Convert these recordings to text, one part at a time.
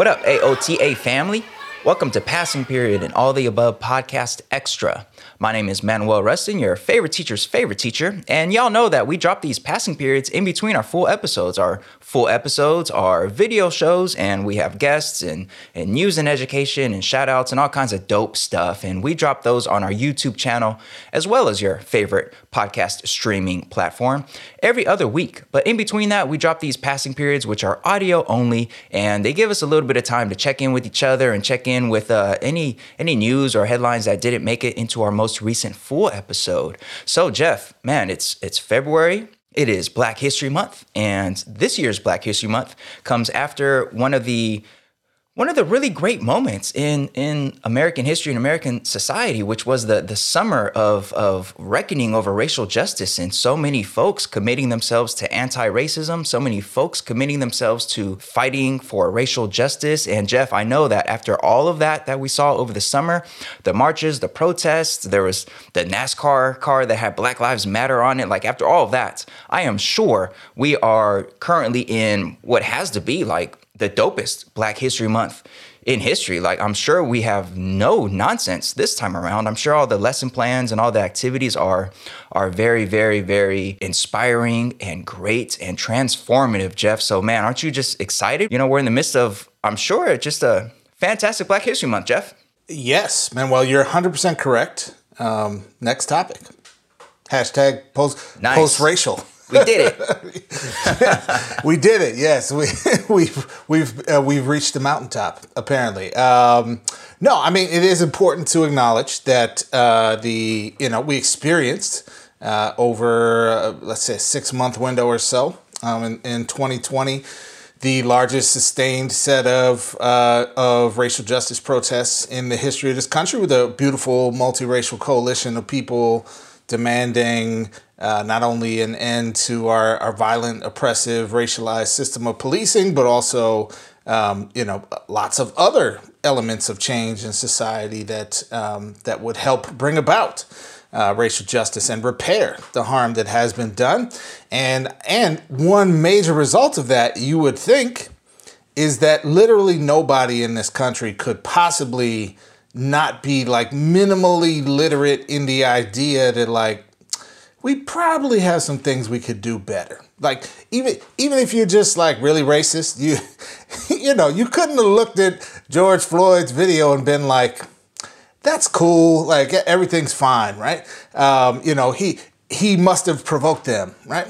What up, AOTA family? Welcome to Passing Period and All the Above Podcast Extra. My name is Manuel Rustin, your favorite teacher's favorite teacher, and y'all know that we drop these passing periods in between our full episodes. Our full episodes are video shows, and we have guests and, and news and education and shout outs and all kinds of dope stuff. And we drop those on our YouTube channel as well as your favorite podcast streaming platform every other week. But in between that, we drop these passing periods, which are audio only, and they give us a little bit of time to check in with each other and check in with uh, any any news or headlines that didn't make it into our most recent full episode. So, Jeff, man, it's it's February. It is Black History Month, and this year's Black History Month comes after one of the one of the really great moments in in American history and American society, which was the the summer of of reckoning over racial justice and so many folks committing themselves to anti-racism, so many folks committing themselves to fighting for racial justice. And Jeff, I know that after all of that that we saw over the summer, the marches, the protests, there was the NASCAR car that had Black Lives Matter on it. Like after all of that, I am sure we are currently in what has to be like the dopest Black History Month in history. Like, I'm sure we have no nonsense this time around. I'm sure all the lesson plans and all the activities are are very, very, very inspiring and great and transformative, Jeff. So, man, aren't you just excited? You know, we're in the midst of, I'm sure, just a fantastic Black History Month, Jeff. Yes, man. Well, you're 100% correct. Um, next topic. Hashtag post nice. post racial. We did it. we did it. Yes, we we've we've uh, we've reached the mountaintop. Apparently, um, no. I mean, it is important to acknowledge that uh, the you know we experienced uh, over uh, let's say a six month window or so um, in, in 2020 the largest sustained set of uh, of racial justice protests in the history of this country, with a beautiful multiracial coalition of people demanding uh, not only an end to our, our violent, oppressive, racialized system of policing, but also, um, you know, lots of other elements of change in society that um, that would help bring about uh, racial justice and repair the harm that has been done. And and one major result of that, you would think, is that literally nobody in this country could possibly not be like minimally literate in the idea that like we probably have some things we could do better. Like even even if you're just like really racist, you you know, you couldn't have looked at George Floyd's video and been like, "That's cool, like everything's fine, right?" Um, you know, he he must have provoked them, right?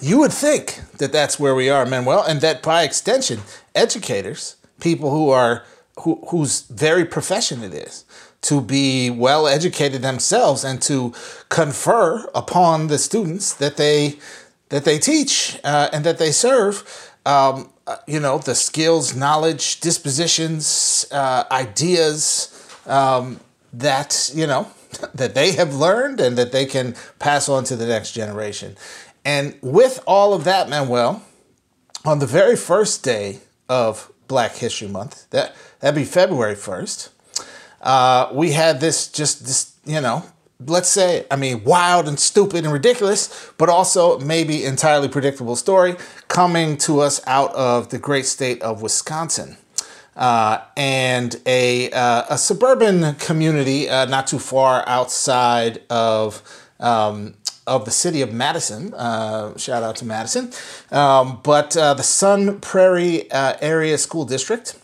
You would think that that's where we are, Manuel, and that by extension, educators, people who are who, whose very profession it is, to be well educated themselves and to confer upon the students that they that they teach uh, and that they serve um, uh, you know the skills knowledge dispositions uh, ideas um, that you know that they have learned and that they can pass on to the next generation. And with all of that manuel on the very first day of black history month that that'd be february 1st uh, we had this just this, you know, let's say, I mean, wild and stupid and ridiculous, but also maybe entirely predictable story coming to us out of the great state of Wisconsin. Uh, and a, uh, a suburban community uh, not too far outside of um, of the city of Madison. Uh, shout out to Madison. Um, but uh, the Sun Prairie uh, Area School District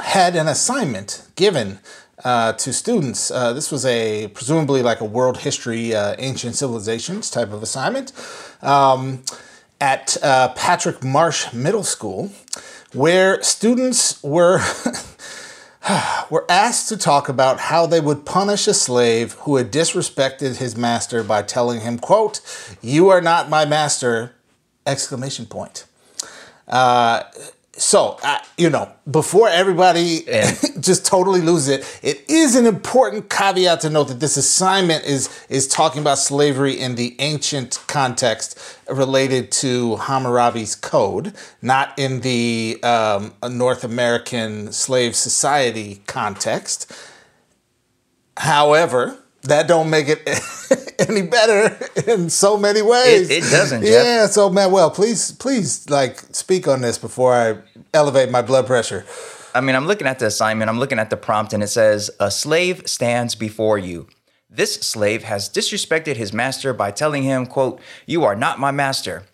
had an assignment given uh, to students. Uh, this was a presumably like a world history, uh, ancient civilizations type of assignment um, at Patrick Marsh Middle School, where students were. were asked to talk about how they would punish a slave who had disrespected his master by telling him quote you are not my master! Exclamation point. Uh, so uh, you know before everybody yeah. just totally loses it it is an important caveat to note that this assignment is is talking about slavery in the ancient context related to hammurabi's code not in the um, north american slave society context however that don't make it any better in so many ways. It, it doesn't. Jeff. Yeah. So Manuel, please, please, like, speak on this before I elevate my blood pressure. I mean, I'm looking at the assignment, I'm looking at the prompt, and it says, A slave stands before you. This slave has disrespected his master by telling him, quote, You are not my master.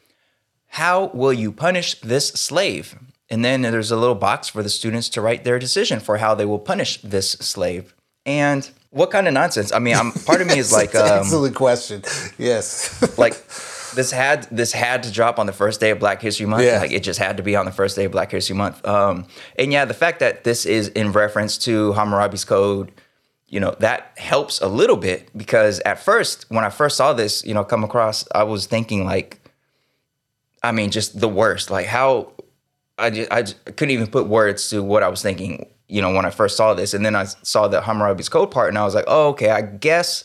How will you punish this slave? And then there's a little box for the students to write their decision for how they will punish this slave. And what kind of nonsense? I mean, I'm part of me is like, um, excellent question. Yes, like this had this had to drop on the first day of Black History Month. Yeah. Like it just had to be on the first day of Black History Month. Um, and yeah, the fact that this is in reference to Hammurabi's code, you know, that helps a little bit because at first, when I first saw this, you know, come across, I was thinking like, I mean, just the worst. Like how I just, I just couldn't even put words to what I was thinking, you know, when I first saw this. And then I saw the Hammurabi's code part and I was like, oh, okay, I guess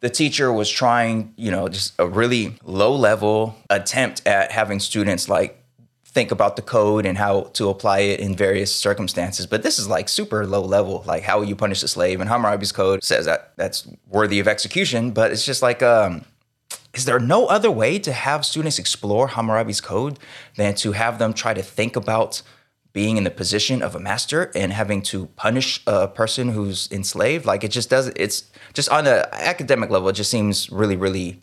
the teacher was trying, you know, just a really low level attempt at having students like think about the code and how to apply it in various circumstances. But this is like super low level, like how will you punish a slave? And Hammurabi's code says that that's worthy of execution, but it's just like um is there no other way to have students explore Hammurabi's code than to have them try to think about being in the position of a master and having to punish a person who's enslaved? Like it just doesn't. It's just on the academic level. It just seems really, really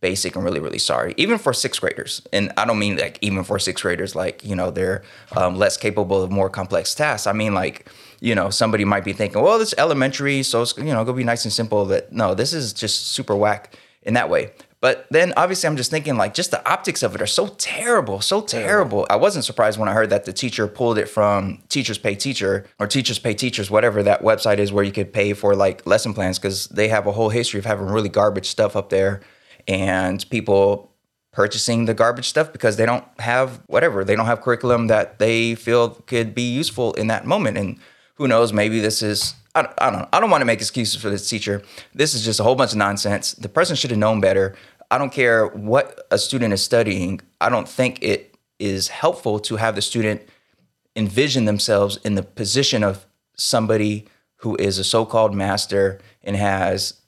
basic and really, really sorry. Even for sixth graders, and I don't mean like even for sixth graders, like you know they're um, less capable of more complex tasks. I mean like you know somebody might be thinking, well, it's elementary, so it's you know gonna be nice and simple. That no, this is just super whack in that way. But then obviously I'm just thinking like just the optics of it are so terrible, so terrible. I wasn't surprised when I heard that the teacher pulled it from Teachers Pay Teacher or Teachers Pay Teachers, whatever that website is where you could pay for like lesson plans because they have a whole history of having really garbage stuff up there and people purchasing the garbage stuff because they don't have whatever, they don't have curriculum that they feel could be useful in that moment. And who knows, maybe this is I don't, I don't I don't want to make excuses for this teacher. This is just a whole bunch of nonsense. The person should have known better. I don't care what a student is studying. I don't think it is helpful to have the student envision themselves in the position of somebody who is a so-called master and has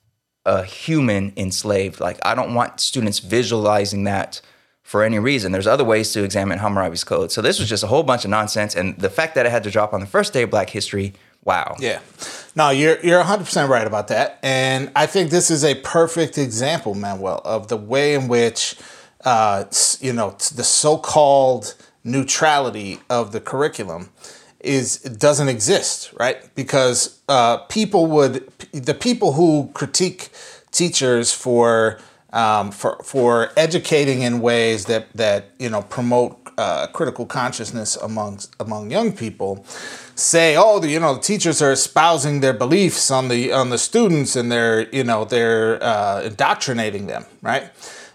a human enslaved. Like I don't want students visualizing that for any reason. There's other ways to examine Hammurabi's code. So this was just a whole bunch of nonsense and the fact that it had to drop on the first day of Black History, wow. Yeah. No, you're you're 100% right about that. And I think this is a perfect example, Manuel, of the way in which uh, you know, the so-called neutrality of the curriculum is doesn't exist, right? Because uh, people would the people who critique teachers for um, for for educating in ways that that you know promote uh, critical consciousness among among young people say, oh, the, you know, the teachers are espousing their beliefs on the on the students and they're you know they're uh, indoctrinating them, right?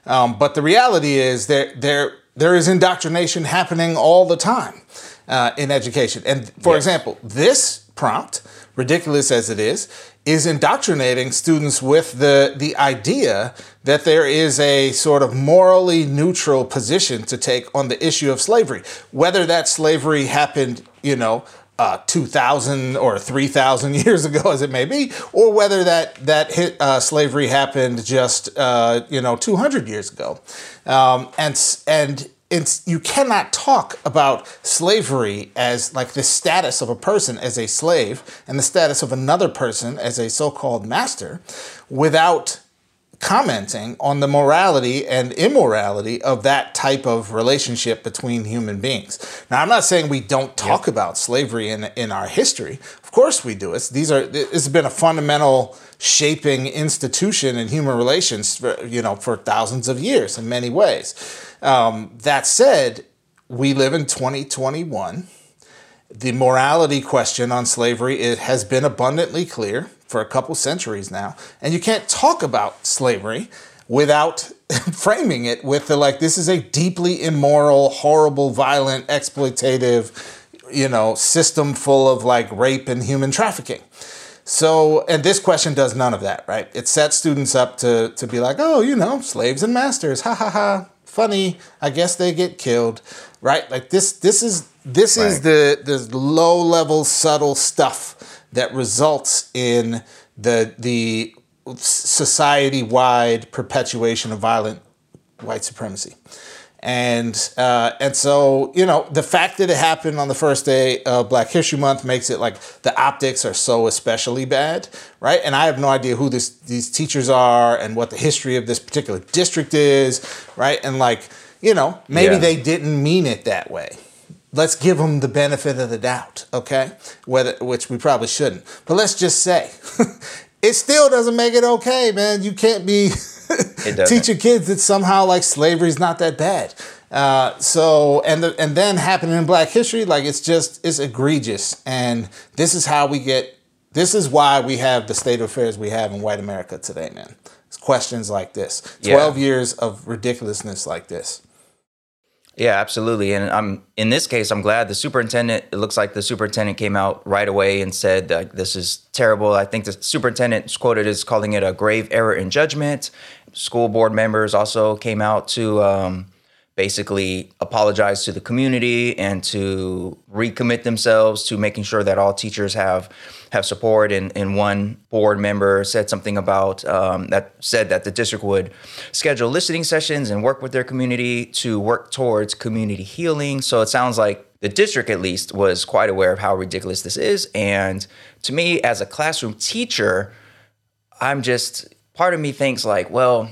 Um, but the reality is there there there is indoctrination happening all the time uh, in education. And for Yes. example, this prompt, ridiculous as it is, is indoctrinating students with the the idea that there is a sort of morally neutral position to take on the issue of slavery, whether that slavery happened, you know. Uh, 2000 or 3000 years ago as it may be or whether that that hit, uh, slavery happened just uh, you know 200 years ago um, and and it's you cannot talk about slavery as like the status of a person as a slave and the status of another person as a so-called master without commenting on the morality and immorality of that type of relationship between human beings. Now, I'm not saying we don't talk about slavery in in our history. Of course, we do. It's these are this has been a fundamental shaping institution in human relations for you know for thousands of years in many ways. Um, that said, we live in 2021 the morality question on slavery it has been abundantly clear for a couple centuries now and you can't talk about slavery without framing it with the like this is a deeply immoral horrible violent exploitative you know system full of like rape and human trafficking so, and this question does none of that, right? It sets students up to to be like, oh, you know, slaves and masters, ha ha ha, funny. I guess they get killed, right? Like this, this is this is the the low level subtle stuff that results in the the society wide perpetuation of violent white supremacy. And uh, and so you know the fact that it happened on the first day of Black History Month makes it like the optics are so especially bad, right? And I have no idea who this these teachers are and what the history of this particular district is, right? And like you know maybe Yeah. they didn't mean it that way. Let's give them the benefit of the doubt, okay? Whether which we probably shouldn't, but let's just say it still doesn't make it okay, man. You can't be teaching kids that somehow like slavery's not that bad. Uh, so and the, and then happening in Black History, like it's just it's egregious, and this is how we get. This is why we have the state of affairs we have in white America today, man. It's questions like this. Yeah. Twelve years of ridiculousness like this. Yeah, absolutely. And I'm in this case, I'm glad the superintendent. It looks like the superintendent came out right away and said that this is terrible. I think the superintendent is quoted as calling it a grave error in judgment. School board members also came out to um, basically apologize to the community and to recommit themselves to making sure that all teachers have have support. And, and one board member said something about um, that said that the district would schedule listening sessions and work with their community to work towards community healing. So it sounds like the district, at least, was quite aware of how ridiculous this is. And to me, as a classroom teacher, I'm just part of me thinks like, well,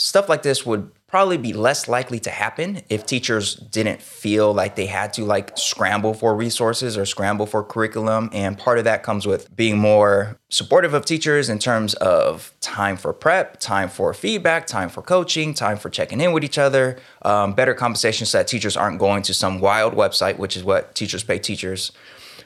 stuff like this would probably be less likely to happen if teachers didn't feel like they had to like scramble for resources or scramble for curriculum. And part of that comes with being more supportive of teachers in terms of time for prep time for feedback time for coaching time for checking in with each other um, better conversations so that teachers aren't going to some wild website which is what teachers pay teachers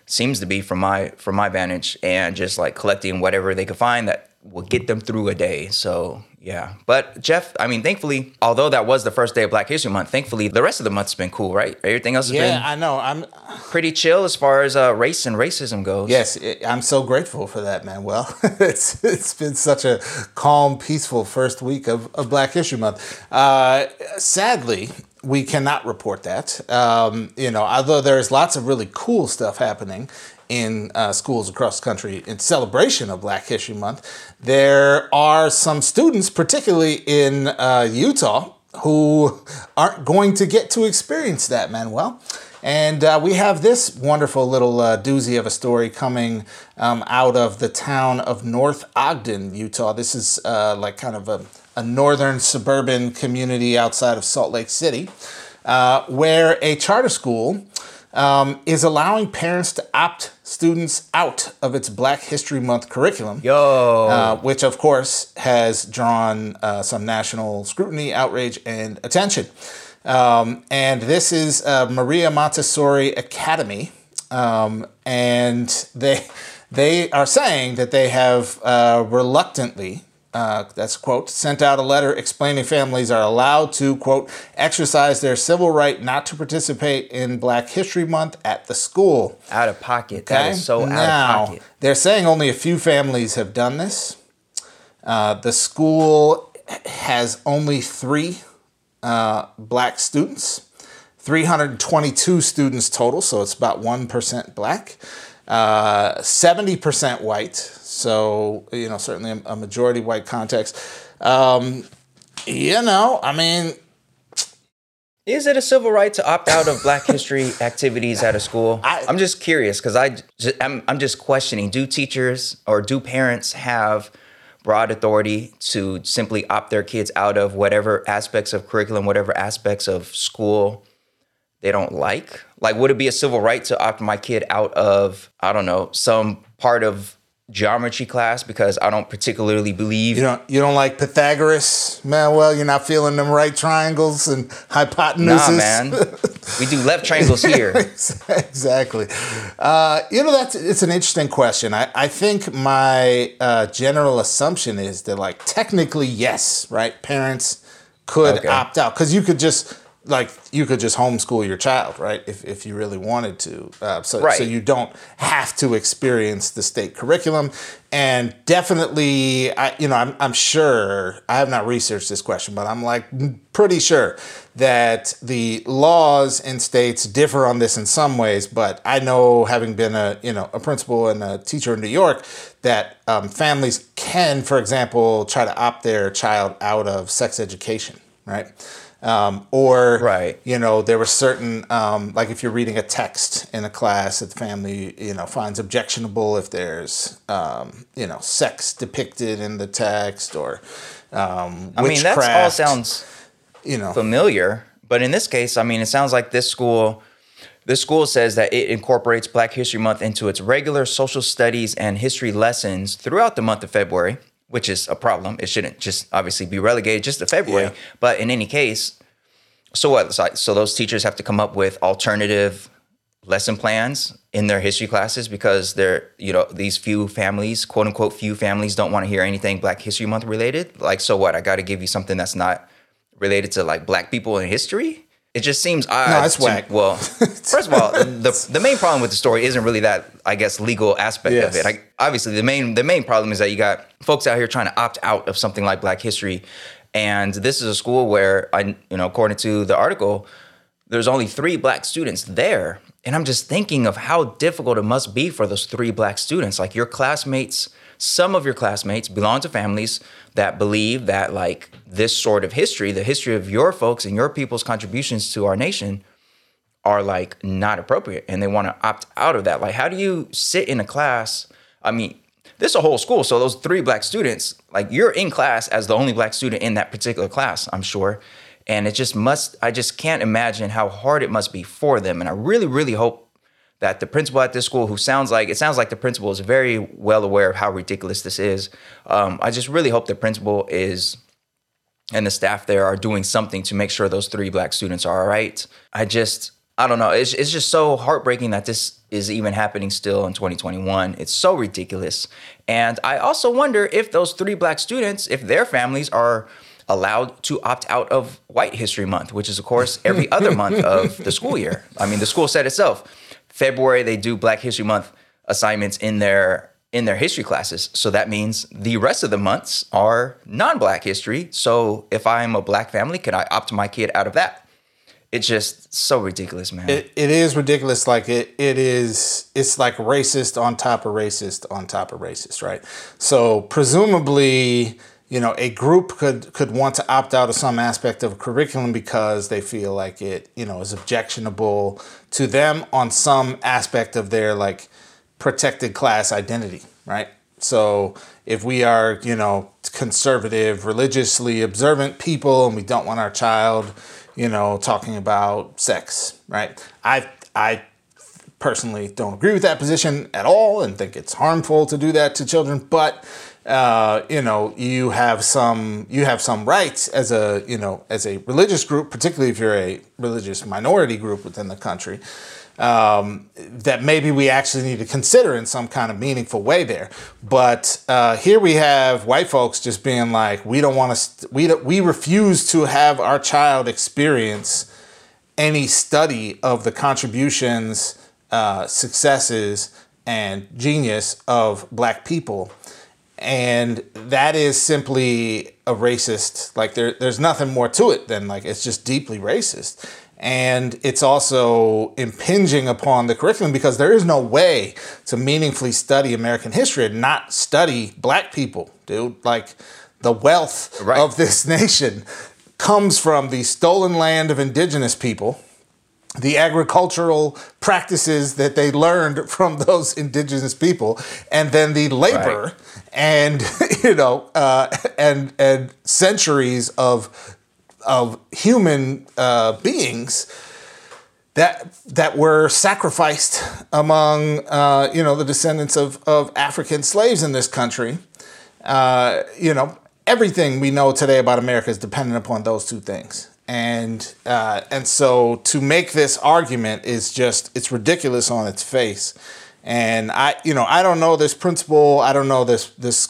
seems to be from my from my vantage and just like collecting whatever they could find that will get them through a day so yeah but jeff i mean thankfully although that was the first day of black history month thankfully the rest of the month's been cool right everything else has Yeah, been I know. I'm pretty chill as far as uh, race and racism goes Yes, i I'm so grateful for that, man. Well, it's it's been such a calm, peaceful first week of, of Black History Month. Uh, sadly, we cannot report that. Um, you know, although there's lots of really cool stuff happening in uh, schools across the country in celebration of Black History Month, there are some students, particularly in uh, Utah, who aren't going to get to experience that, Manuel. And uh, we have this wonderful little uh, doozy of a story coming um, out of the town of North Ogden, Utah. This is uh, like kind of a, a northern suburban community outside of Salt Lake City, uh, where a charter school um, is allowing parents to opt students out of its Black History Month curriculum. yo Uh, which of course has drawn uh, some national scrutiny, outrage, and attention. Um, and this is uh, Maria Montessori Academy, um, and they they are saying that they have uh, reluctantly. Uh, that's quote, sent out a letter explaining families are allowed to, quote, exercise their civil right not to participate in Black History Month at the school. out of pocket Okay. is so now, out of pocket They're saying only a few families have done this. Uh, the school has only three uh, black students, 322 students total, so it's about 1% black, uh, 70% white, so, you know, certainly a, a majority white context. Um, you know, I mean, Is it a civil right to opt out of Black History activities at a school? I- I'm just curious because I I'm, I'm just questioning: Do teachers or do parents have broad authority to simply opt their kids out of whatever aspects of curriculum, whatever aspects of school they don't like? Like, would it be a civil right to opt my kid out of I don't know some part of geometry class because I don't particularly believe You don't you don't like Pythagoras, Manuel? You're not feeling them right triangles and hypotenuses. Nah, man. we do left triangles here. exactly. Uh, you know, that's it's an interesting question. I, I think my uh, general assumption is that, like, technically, yes, right? Parents could Okay. opt out because you could just like you could just homeschool your child, right? If, if you really wanted to, uh, so Right. so you don't have to experience the state curriculum. And definitely, I you know, I'm I'm sure I have not researched this question, but I'm like pretty sure that the laws in states differ on this in some ways. But I know, having been a you know a principal and a teacher in New York, that um, families can, for example, try to opt their child out of sex education right? Um, or Right. you know there were certain um, like if you're reading a text in a class that the family you know finds objectionable if there's um, you know sex depicted in the text or um, I mean, that all sounds you know familiar, but in this case, I mean, it sounds like this school. This school says that it incorporates Black History Month into its regular social studies and history lessons throughout the month of February, which is a problem. It shouldn't just obviously be relegated just to February. Yeah. But in any case, so what? So, so those teachers have to come up with alternative lesson plans in their history classes because they're, you know, these few families, quote unquote, few families don't want to hear anything Black History Month related. Like, so what? I got to give you something that's not related to like Black people in history. It just seems odd. No, it's to- whack. Well, first of all, the the main problem with the story isn't really that I guess legal aspect of it. I, obviously, the main the main problem is that you got folks out here trying to opt out of something like Black History, and this is a school where I, you know, according to the article, there's only three black students there. And I'm just thinking of how difficult it must be for those three black students. Like your classmates, some of your classmates belong to families that believe that, like, this sort of history, the history of your folks and your people's contributions to our nation, are like not appropriate and they want to opt out of that. Like, how do you sit in a class? I mean, this is a whole school. So those three black students, like you're in class as the only black student in that particular class, I'm sure. And it just must, I just can't imagine how hard it must be for them. And I really, really hope that the principal at this school, who sounds like, it sounds like the principal is very well aware of how ridiculous this is. Um, I just really hope the principal is and the staff there are doing something to make sure those three black students are all right. I just, I don't know. It's, it's just so heartbreaking that this is even happening still in 2021. It's so ridiculous. And I also wonder if those three black students, if their families are allowed to opt out of White History Month, which is, of course, every other month of the school year. I mean, the school said itself. February, they do Black History Month assignments in their in their history classes. So that means the rest of the months are non-black history. So if I'm a black family, can I opt my kid out of that? It's just so ridiculous, man. it, it is ridiculous like it it is it's like racist on top of racist on top of racist right so presumably you know a group could could want to opt out of some aspect of a curriculum because they feel like it you know is objectionable to them on some aspect of their like protected class identity right? So if we are you know conservative religiously observant people and we don't want our child you know talking about sex right? I i personally don't agree with that position at all and think it's harmful to do that to children but uh, you know you have some you have some rights as a you know as a religious group particularly if you're a religious minority group within the country um, that maybe we actually need to consider in some kind of meaningful way there. But uh, here we have white folks just being like, we don't want to, st- we don't, we refuse to have our child experience any study of the contributions, uh, successes, and genius of black people. And that is simply a racist, like there, there's nothing more to it than like it's just deeply racist. And it's also impinging upon the curriculum because there is no way to meaningfully study American history and not study black people, dude. Like the wealth Right. of this nation comes from the stolen land of indigenous people the agricultural practices that they learned from those indigenous people, and then the labor Right. and you know uh, and and centuries of of human uh, beings that that were sacrificed among uh, you know the descendants of of African slaves in this country. Uh, you know everything we know today about America is dependent upon those two things. And uh, and so to make this argument is just it's ridiculous on its face. And I you know I don't know this principle I don't know this this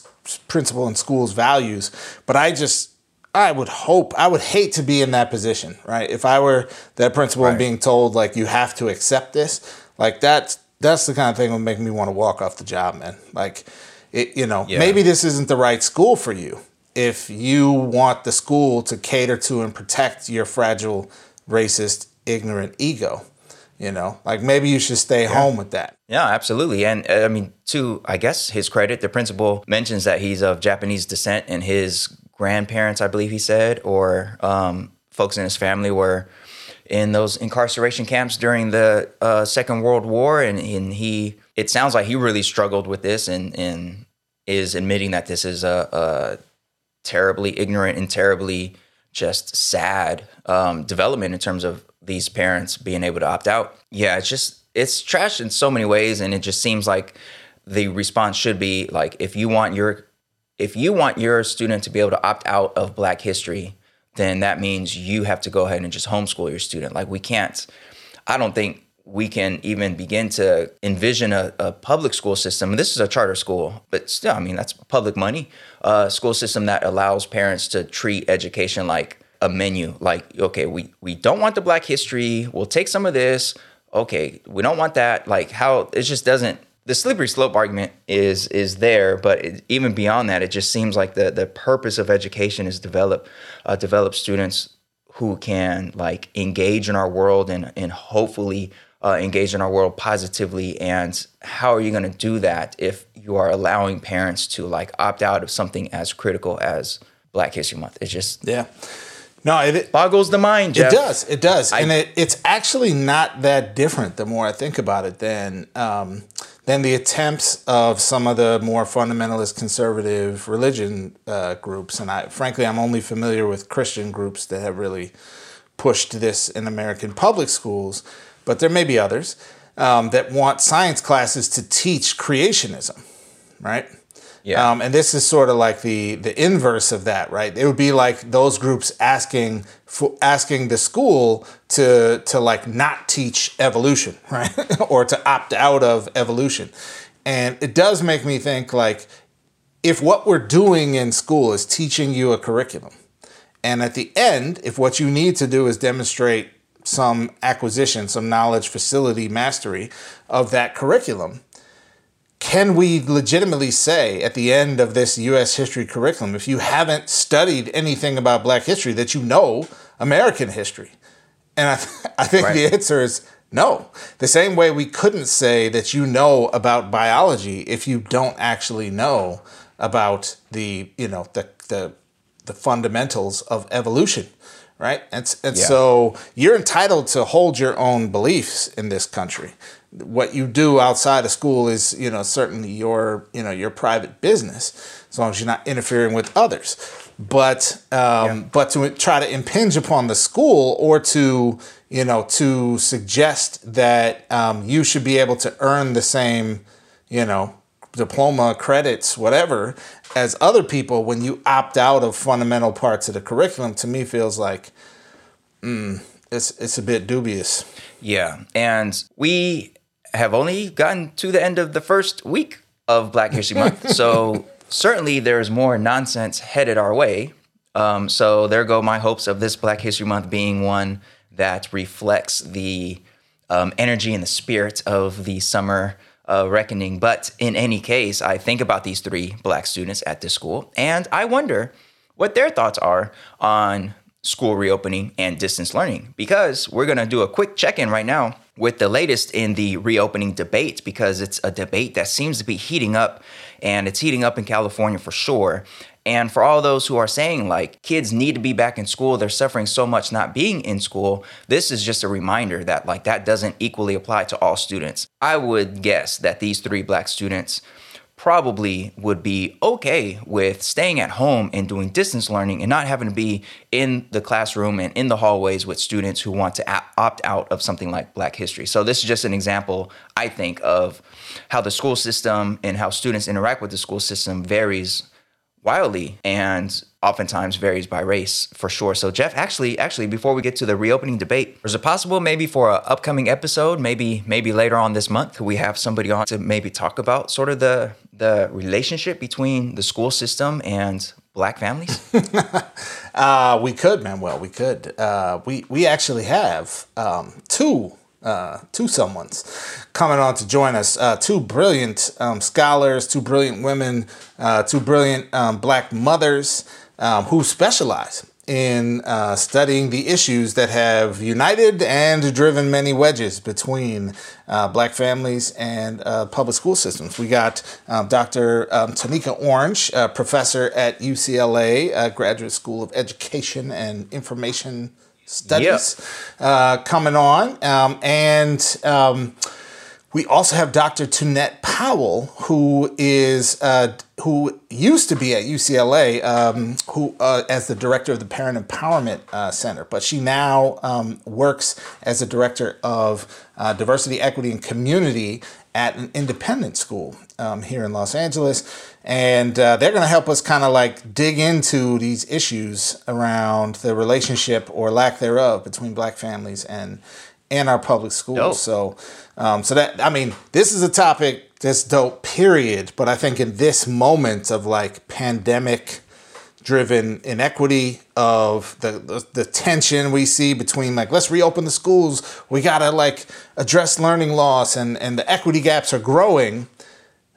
principle in schools values, but I just I would hope I would hate to be in that position, right? If I were that principal and being told like you have to accept this, like that's that's the kind of thing that would make me want to walk off the job, man. Like it, you know, Yeah. maybe this isn't the right school for you if you want the school to cater to and protect your fragile, racist, ignorant ego. You know, like maybe you should stay home with that. Yeah, absolutely. And uh, I mean, to I guess his credit, the principal mentions that he's of Japanese descent and his grandparents, I believe he said, or um, folks in his family were in those incarceration camps during the uh, Second World War, and, and he it sounds like he really struggled with this, and and is admitting that this is a, a terribly ignorant and terribly just sad um, development in terms of these parents being able to opt out. Yeah, it's just it's trash in so many ways, and it just seems like the response should be like if you want your if you want your student to be able to opt out of Black history, then that means you have to go ahead and just homeschool your student. Like we can't. I don't think we can even begin to envision a, a, public school system. This is a charter school, but still, I mean, that's public money. A school system that allows parents to treat education like a menu. Like, okay, we, we don't want the black history. We'll take some of this. Okay, we don't want that. Like, how it just doesn't. The slippery slope argument is is there, but it, even beyond that, it just seems like the the purpose of education is develop uh, develop students who can like engage in our world and and hopefully uh, engage in our world positively and how are you going to do that if you are allowing parents to like opt out of something as critical as black history month? It's just yeah. No it boggles the mind Jeff. it does it does. I, and it, it's actually not that different the more i think about it than um, than the attempts of some of the more fundamentalist conservative religion uh, groups. And i frankly i'm only familiar with christian groups that have really pushed this in american public schools but there may be others um, that want science classes to teach creationism, right? Yeah. Um, and this is sort of like the the inverse of that, right? It would be like those groups asking for asking the school to to like not teach evolution, right? or to opt out of evolution. And it does make me think like if what we're doing in school is teaching you a curriculum, and at the end, if what you need to do is demonstrate some acquisition, some knowledge, facility, mastery of that curriculum. Can we legitimately say at the end of this US history curriculum, if you haven't studied anything about Black history, that you know American history? And I, th- I think right. the answer is no. The same way we couldn't say that you know about biology if you don't actually know about the, you know, the, the, the fundamentals of evolution right? And, and yeah. so you're entitled to hold your own beliefs in this country. What you do outside of school is, you know, certainly your, you know, your private business, as long as you're not interfering with others. But, um, yeah. but to try to impinge upon the school or to, you know, to suggest that um, you should be able to earn the same, you know, diploma, credits, whatever, as other people when you opt out of fundamental parts of the curriculum to me feels like mm, it's it's a bit dubious. Yeah, and we have only gotten to the end of the first week of Black History Month, so certainly there's more nonsense headed our way. Um, so there go my hopes of this Black History Month being one that reflects the um, energy and the spirit of the summer uh, reckoning. But in any case, I think about these three black students at this school, and I wonder what their thoughts are on school reopening and distance learning because we're going to do a quick check in right now with the latest in the reopening debate because it's a debate that seems to be heating up and it's heating up in California for sure. And for all those who are saying, like, kids need to be back in school, they're suffering so much not being in school, this is just a reminder that, like, that doesn't equally apply to all students. I would guess that these three black students probably would be okay with staying at home and doing distance learning and not having to be in the classroom and in the hallways with students who want to opt out of something like Black history. So, this is just an example, I think, of how the school system and how students interact with the school system varies wildly and oftentimes varies by race for sure. So Jeff, actually, actually, before we get to the reopening debate, is it possible maybe for an upcoming episode, maybe maybe later on this month, we have somebody on to maybe talk about sort of the the relationship between the school system and black families? uh, we could, Manuel. We could. Uh, we we actually have um, two uh, two someones coming on to join us. Uh, two brilliant um, scholars, two brilliant women, uh, two brilliant um, black mothers um, who specialize in uh, studying the issues that have united and driven many wedges between uh, black families and uh, public school systems. We got um, Dr. Um, Tonika Orange, professor at UCLA Graduate School of Education and Information Studies, yep. Uh, coming on. Um, and um, we also have Dr. Tunette Powell, who is uh, who used to be at UCLA, um, who uh, as the director of the Parent Empowerment uh, Center, but she now um, works as a director of uh, diversity, equity, and community at an independent school um, here in Los Angeles. And uh, they're going to help us kind of like dig into these issues around the relationship or lack thereof between black families and and our public schools. Dope. So, um, so that I mean, this is a topic that's dope. Period. But I think in this moment of like pandemic driven inequity of the, the, the tension we see between like let's reopen the schools we gotta like address learning loss and and the equity gaps are growing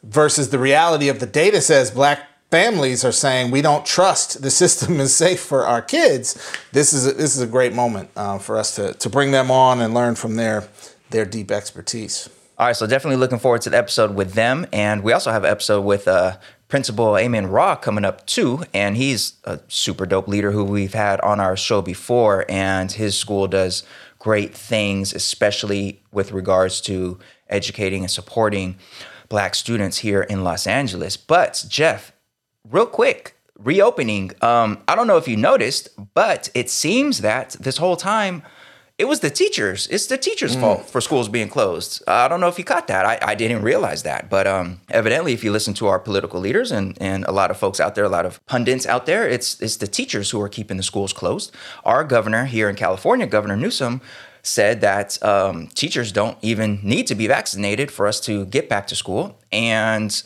versus the reality of the data says black families are saying we don't trust the system is safe for our kids, this is a, this is a great moment uh, for us to to bring them on and learn from their their deep expertise. All right, so definitely looking forward to the episode with them, and we also have an episode with uh, Principal Amen Ra coming up too, and he's a super dope leader who we've had on our show before, and his school does great things, especially with regards to educating and supporting black students here in Los Angeles. But Jeff, real quick, reopening. Um, I don't know if you noticed, but it seems that this whole time it was the teachers. It's the teachers' mm. fault for schools being closed. I don't know if you caught that. I, I didn't realize that. But um, evidently, if you listen to our political leaders and, and a lot of folks out there, a lot of pundits out there, it's, it's the teachers who are keeping the schools closed. Our governor here in California, Governor Newsom, said that um, teachers don't even need to be vaccinated for us to get back to school. And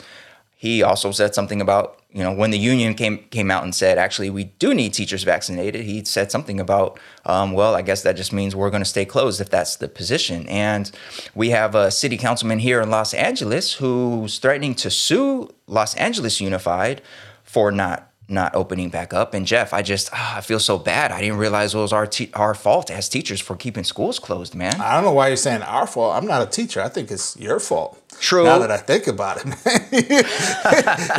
he also said something about you know, when the union came came out and said, actually, we do need teachers vaccinated, he said something about, um, well, I guess that just means we're going to stay closed if that's the position. And we have a city councilman here in Los Angeles who's threatening to sue Los Angeles Unified for not not opening back up. And Jeff, I just oh, I feel so bad. I didn't realize it was our te- our fault as teachers for keeping schools closed, man. I don't know why you're saying our fault. I'm not a teacher. I think it's your fault. True. Now that I think about it, man,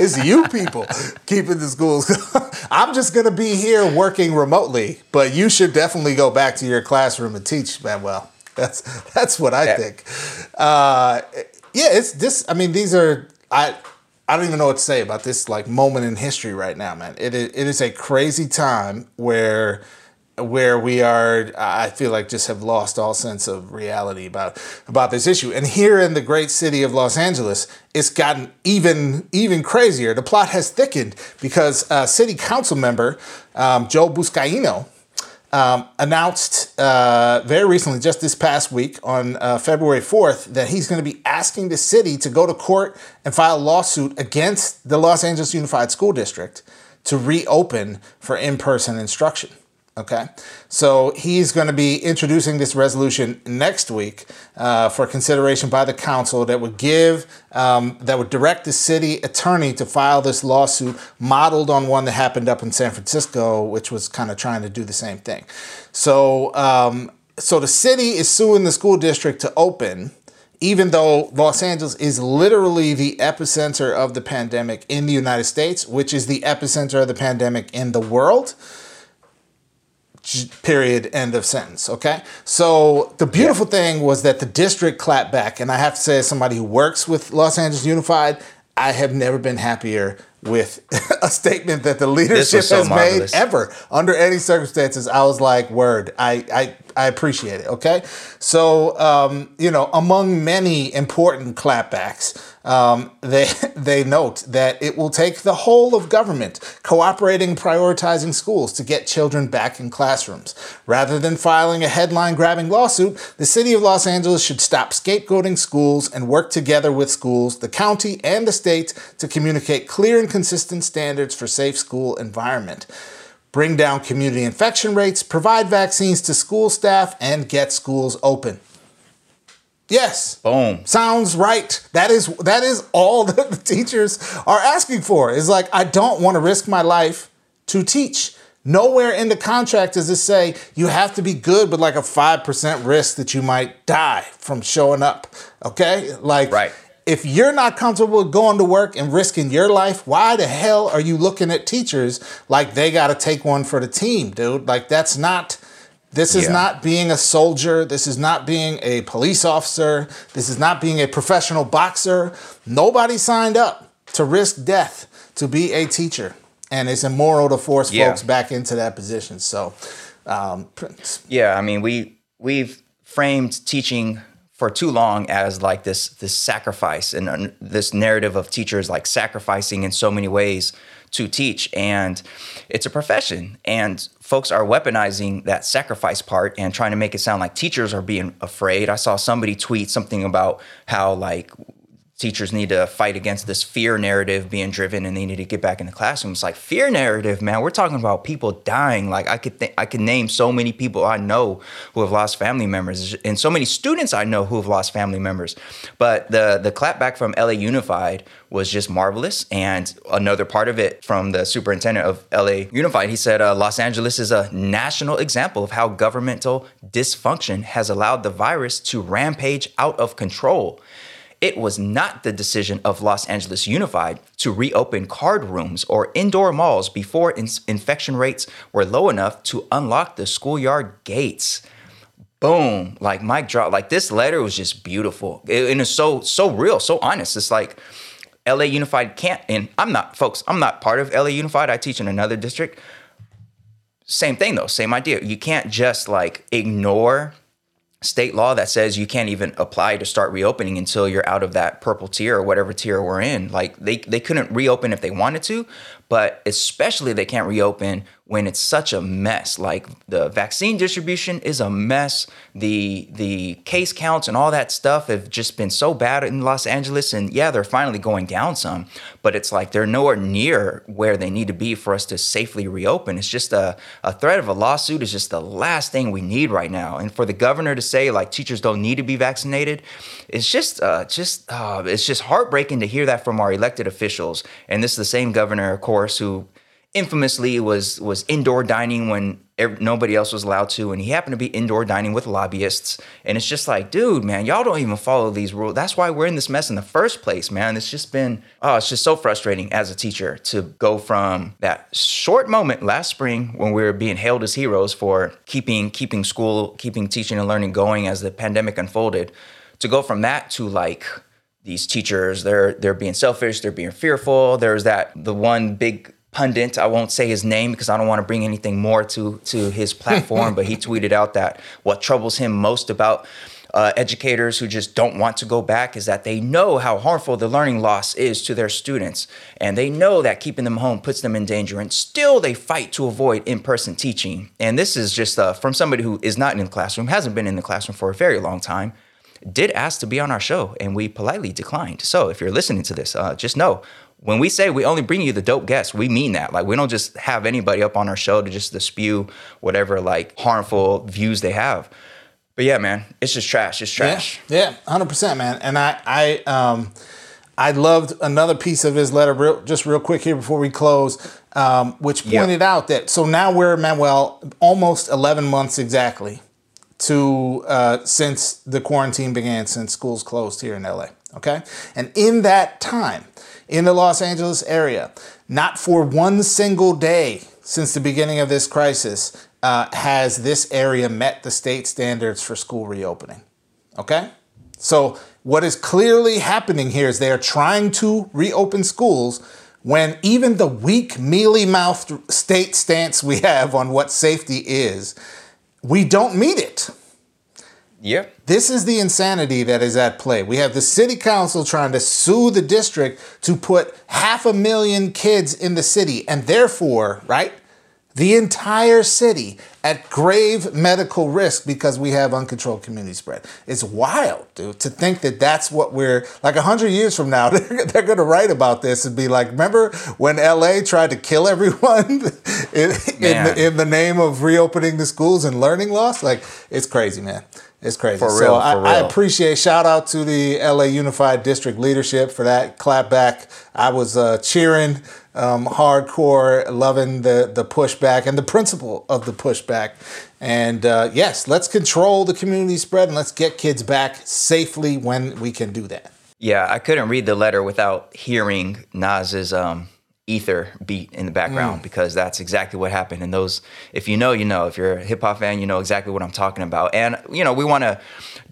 it's you people keeping the schools. I'm just gonna be here working remotely, but you should definitely go back to your classroom and teach, Manuel. That's that's what I yeah. think. Uh, yeah, it's this. I mean, these are I I don't even know what to say about this like moment in history right now, man. It is, it is a crazy time where where we are I feel like just have lost all sense of reality about about this issue. And here in the great city of Los Angeles, it's gotten even even crazier. The plot has thickened because a city council member um, Joe Buscaino um, announced uh, very recently, just this past week on uh, February 4th, that he's going to be asking the city to go to court and file a lawsuit against the Los Angeles Unified School District to reopen for in person instruction. Okay, so he's going to be introducing this resolution next week uh, for consideration by the council that would give, um, that would direct the city attorney to file this lawsuit modeled on one that happened up in San Francisco, which was kind of trying to do the same thing. So, um, so the city is suing the school district to open, even though Los Angeles is literally the epicenter of the pandemic in the United States, which is the epicenter of the pandemic in the world period end of sentence okay so the beautiful yeah. thing was that the district clapped back and i have to say as somebody who works with los angeles unified i have never been happier with a statement that the leadership so has marvelous. made ever under any circumstances i was like word i i I appreciate it. Okay, so um, you know, among many important clapbacks, um, they they note that it will take the whole of government cooperating, prioritizing schools to get children back in classrooms. Rather than filing a headline-grabbing lawsuit, the city of Los Angeles should stop scapegoating schools and work together with schools, the county, and the state to communicate clear and consistent standards for safe school environment bring down community infection rates, provide vaccines to school staff, and get schools open. Yes. Boom. Sounds right. That is that is all that the teachers are asking for. Is like I don't want to risk my life to teach. Nowhere in the contract does it say you have to be good with like a 5% risk that you might die from showing up. Okay? Like, Right. If you're not comfortable going to work and risking your life, why the hell are you looking at teachers like they got to take one for the team, dude? Like, that's not. This is Yeah. not being a soldier. This is not being a police officer. This is not being a professional boxer. Nobody signed up to risk death to be a teacher. And it's immoral to force Yeah. folks back into that position. So, um, Yeah, I mean, we we've framed teaching for too long as like this this sacrifice and this narrative of teachers like sacrificing in so many ways to teach and it's a profession and folks are weaponizing that sacrifice part and trying to make it sound like teachers are being afraid. I saw somebody tweet something about how like teachers need to fight against this fear narrative being driven and they need to get back in the classroom. It's like fear narrative, man. We're talking about people dying. Like I could th- I could name so many people I know who have lost family members and so many students I know who have lost family members. But the the clapback from LA Unified was just marvelous and another part of it from the superintendent of LA Unified, he said uh, Los Angeles is a national example of how governmental dysfunction has allowed the virus to rampage out of control. It was not the decision of Los Angeles Unified to reopen card rooms or indoor malls before in- infection rates were low enough to unlock the schoolyard gates. Boom! Like mic drop. Like this letter was just beautiful, It- and it's so so real, so honest. It's like LA Unified can't, and I'm not, folks. I'm not part of LA Unified. I teach in another district. Same thing though, same idea. You can't just like ignore state law that says you can't even apply to start reopening until you're out of that purple tier or whatever tier we're in. Like they, they couldn't reopen if they wanted to, but especially they can't reopen when it's such a mess. Like the vaccine distribution is a mess. The the case counts and all that stuff have just been so bad in Los Angeles. And yeah, they're finally going down some, but it's like they're nowhere near where they need to be for us to safely reopen. It's just a, a threat of a lawsuit is just the last thing we need right now. And for the governor to say like teachers don't need to be vaccinated, it's just uh, just uh, it's just heartbreaking to hear that from our elected officials. And this is the same governor, of course, who infamously was was indoor dining when nobody else was allowed to and he happened to be indoor dining with lobbyists. And it's just like dude man y'all don't even follow these rules. That's why we're in this mess in the first place man. It's just been oh it's just so frustrating as a teacher to go from that short moment last spring when we were being hailed as heroes for keeping keeping school keeping teaching and learning going as the pandemic unfolded to go from that to like these teachers they're they're being selfish they're being fearful. There's that the one big pundit i won't say his name because i don't want to bring anything more to to his platform but he tweeted out that what troubles him most about uh, educators who just don't want to go back is that they know how harmful the learning loss is to their students. And they know that keeping them home puts them in danger and still they fight to avoid in-person teaching. And this is just uh, from somebody who is not in the classroom hasn't been in the classroom for a very long time did ask to be on our show and we politely declined. So if you're listening to this, uh, just know when we say we only bring you the dope guests, we mean that. Like we don't just have anybody up on our show to just to spew whatever like harmful views they have. But yeah, man, it's just trash. It's trash. Yeah, yeah, hundred percent, man. And I, I, um, I loved another piece of his letter, real, just real quick here before we close, um, which Yeah. pointed out that so now we're Manuel almost eleven months exactly to uh, since the quarantine began, since schools closed here in LA. Okay, and in that time, in the Los Angeles area, not for one single day since the beginning of this crisis uh, has this area met the state standards for school reopening. Okay? So, what is clearly happening here is they are trying to reopen schools when even the weak, mealy mouthed state stance we have on what safety is, we don't meet it. Yeah. This is the insanity that is at play. We have the city council trying to sue the district to put half a million kids in the city and therefore, right, the entire city at grave medical risk because we have uncontrolled community spread. It's wild, dude, to think that that's what we're like 100 years from now, they're, they're going to write about this and be like, remember when LA tried to kill everyone in, in, the, in the name of reopening the schools and learning loss? Like, it's crazy, man. It's crazy. For so real, I, for I real. appreciate shout out to the LA Unified District leadership for that clap back. I was uh, cheering um, hardcore, loving the the pushback and the principle of the pushback. And uh, yes, let's control the community spread and let's get kids back safely when we can do that. Yeah, I couldn't read the letter without hearing Nas's um, ether beat in the background mm. because that's exactly what happened. And those, if you know, you know. If you're a hip hop fan, you know exactly what I'm talking about. And you know, we want to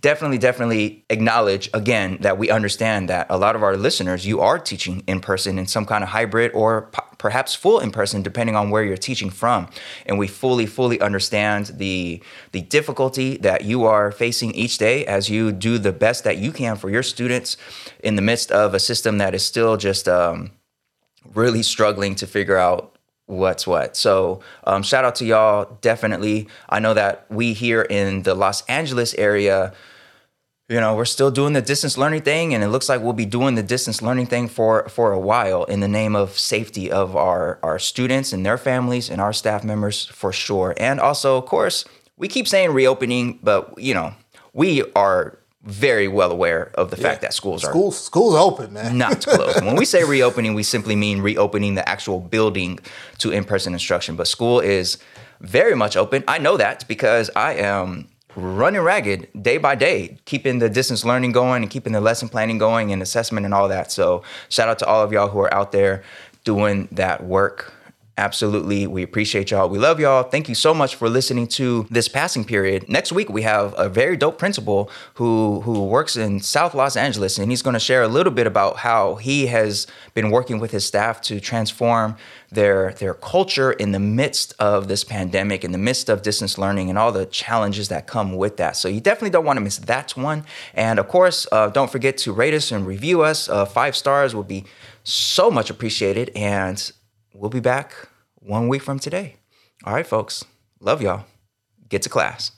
definitely, definitely acknowledge again that we understand that a lot of our listeners, you are teaching in person in some kind of hybrid or p- perhaps full in person, depending on where you're teaching from. And we fully, fully understand the the difficulty that you are facing each day as you do the best that you can for your students in the midst of a system that is still just. Um, really struggling to figure out what's what. So um, shout out to y'all. Definitely. I know that we here in the Los Angeles area, you know, we're still doing the distance learning thing, and it looks like we'll be doing the distance learning thing for for a while in the name of safety of our our students and their families and our staff members for sure. And also, of course, we keep saying reopening, but you know, we are very well aware of the yeah. fact that schools are schools schools open, man. not closed. when we say reopening, we simply mean reopening the actual building to in-person instruction. But school is very much open. I know that because I am running ragged day by day, keeping the distance learning going and keeping the lesson planning going and assessment and all that. So shout out to all of y'all who are out there doing that work. Absolutely. We appreciate y'all. We love y'all. Thank you so much for listening to this passing period. Next week we have a very dope principal who who works in South Los Angeles and he's going to share a little bit about how he has been working with his staff to transform their their culture in the midst of this pandemic, in the midst of distance learning and all the challenges that come with that. So you definitely don't want to miss that one. And of course, uh, don't forget to rate us and review us. Uh, five stars would be so much appreciated. And we'll be back one week from today. All right, folks. Love y'all. Get to class.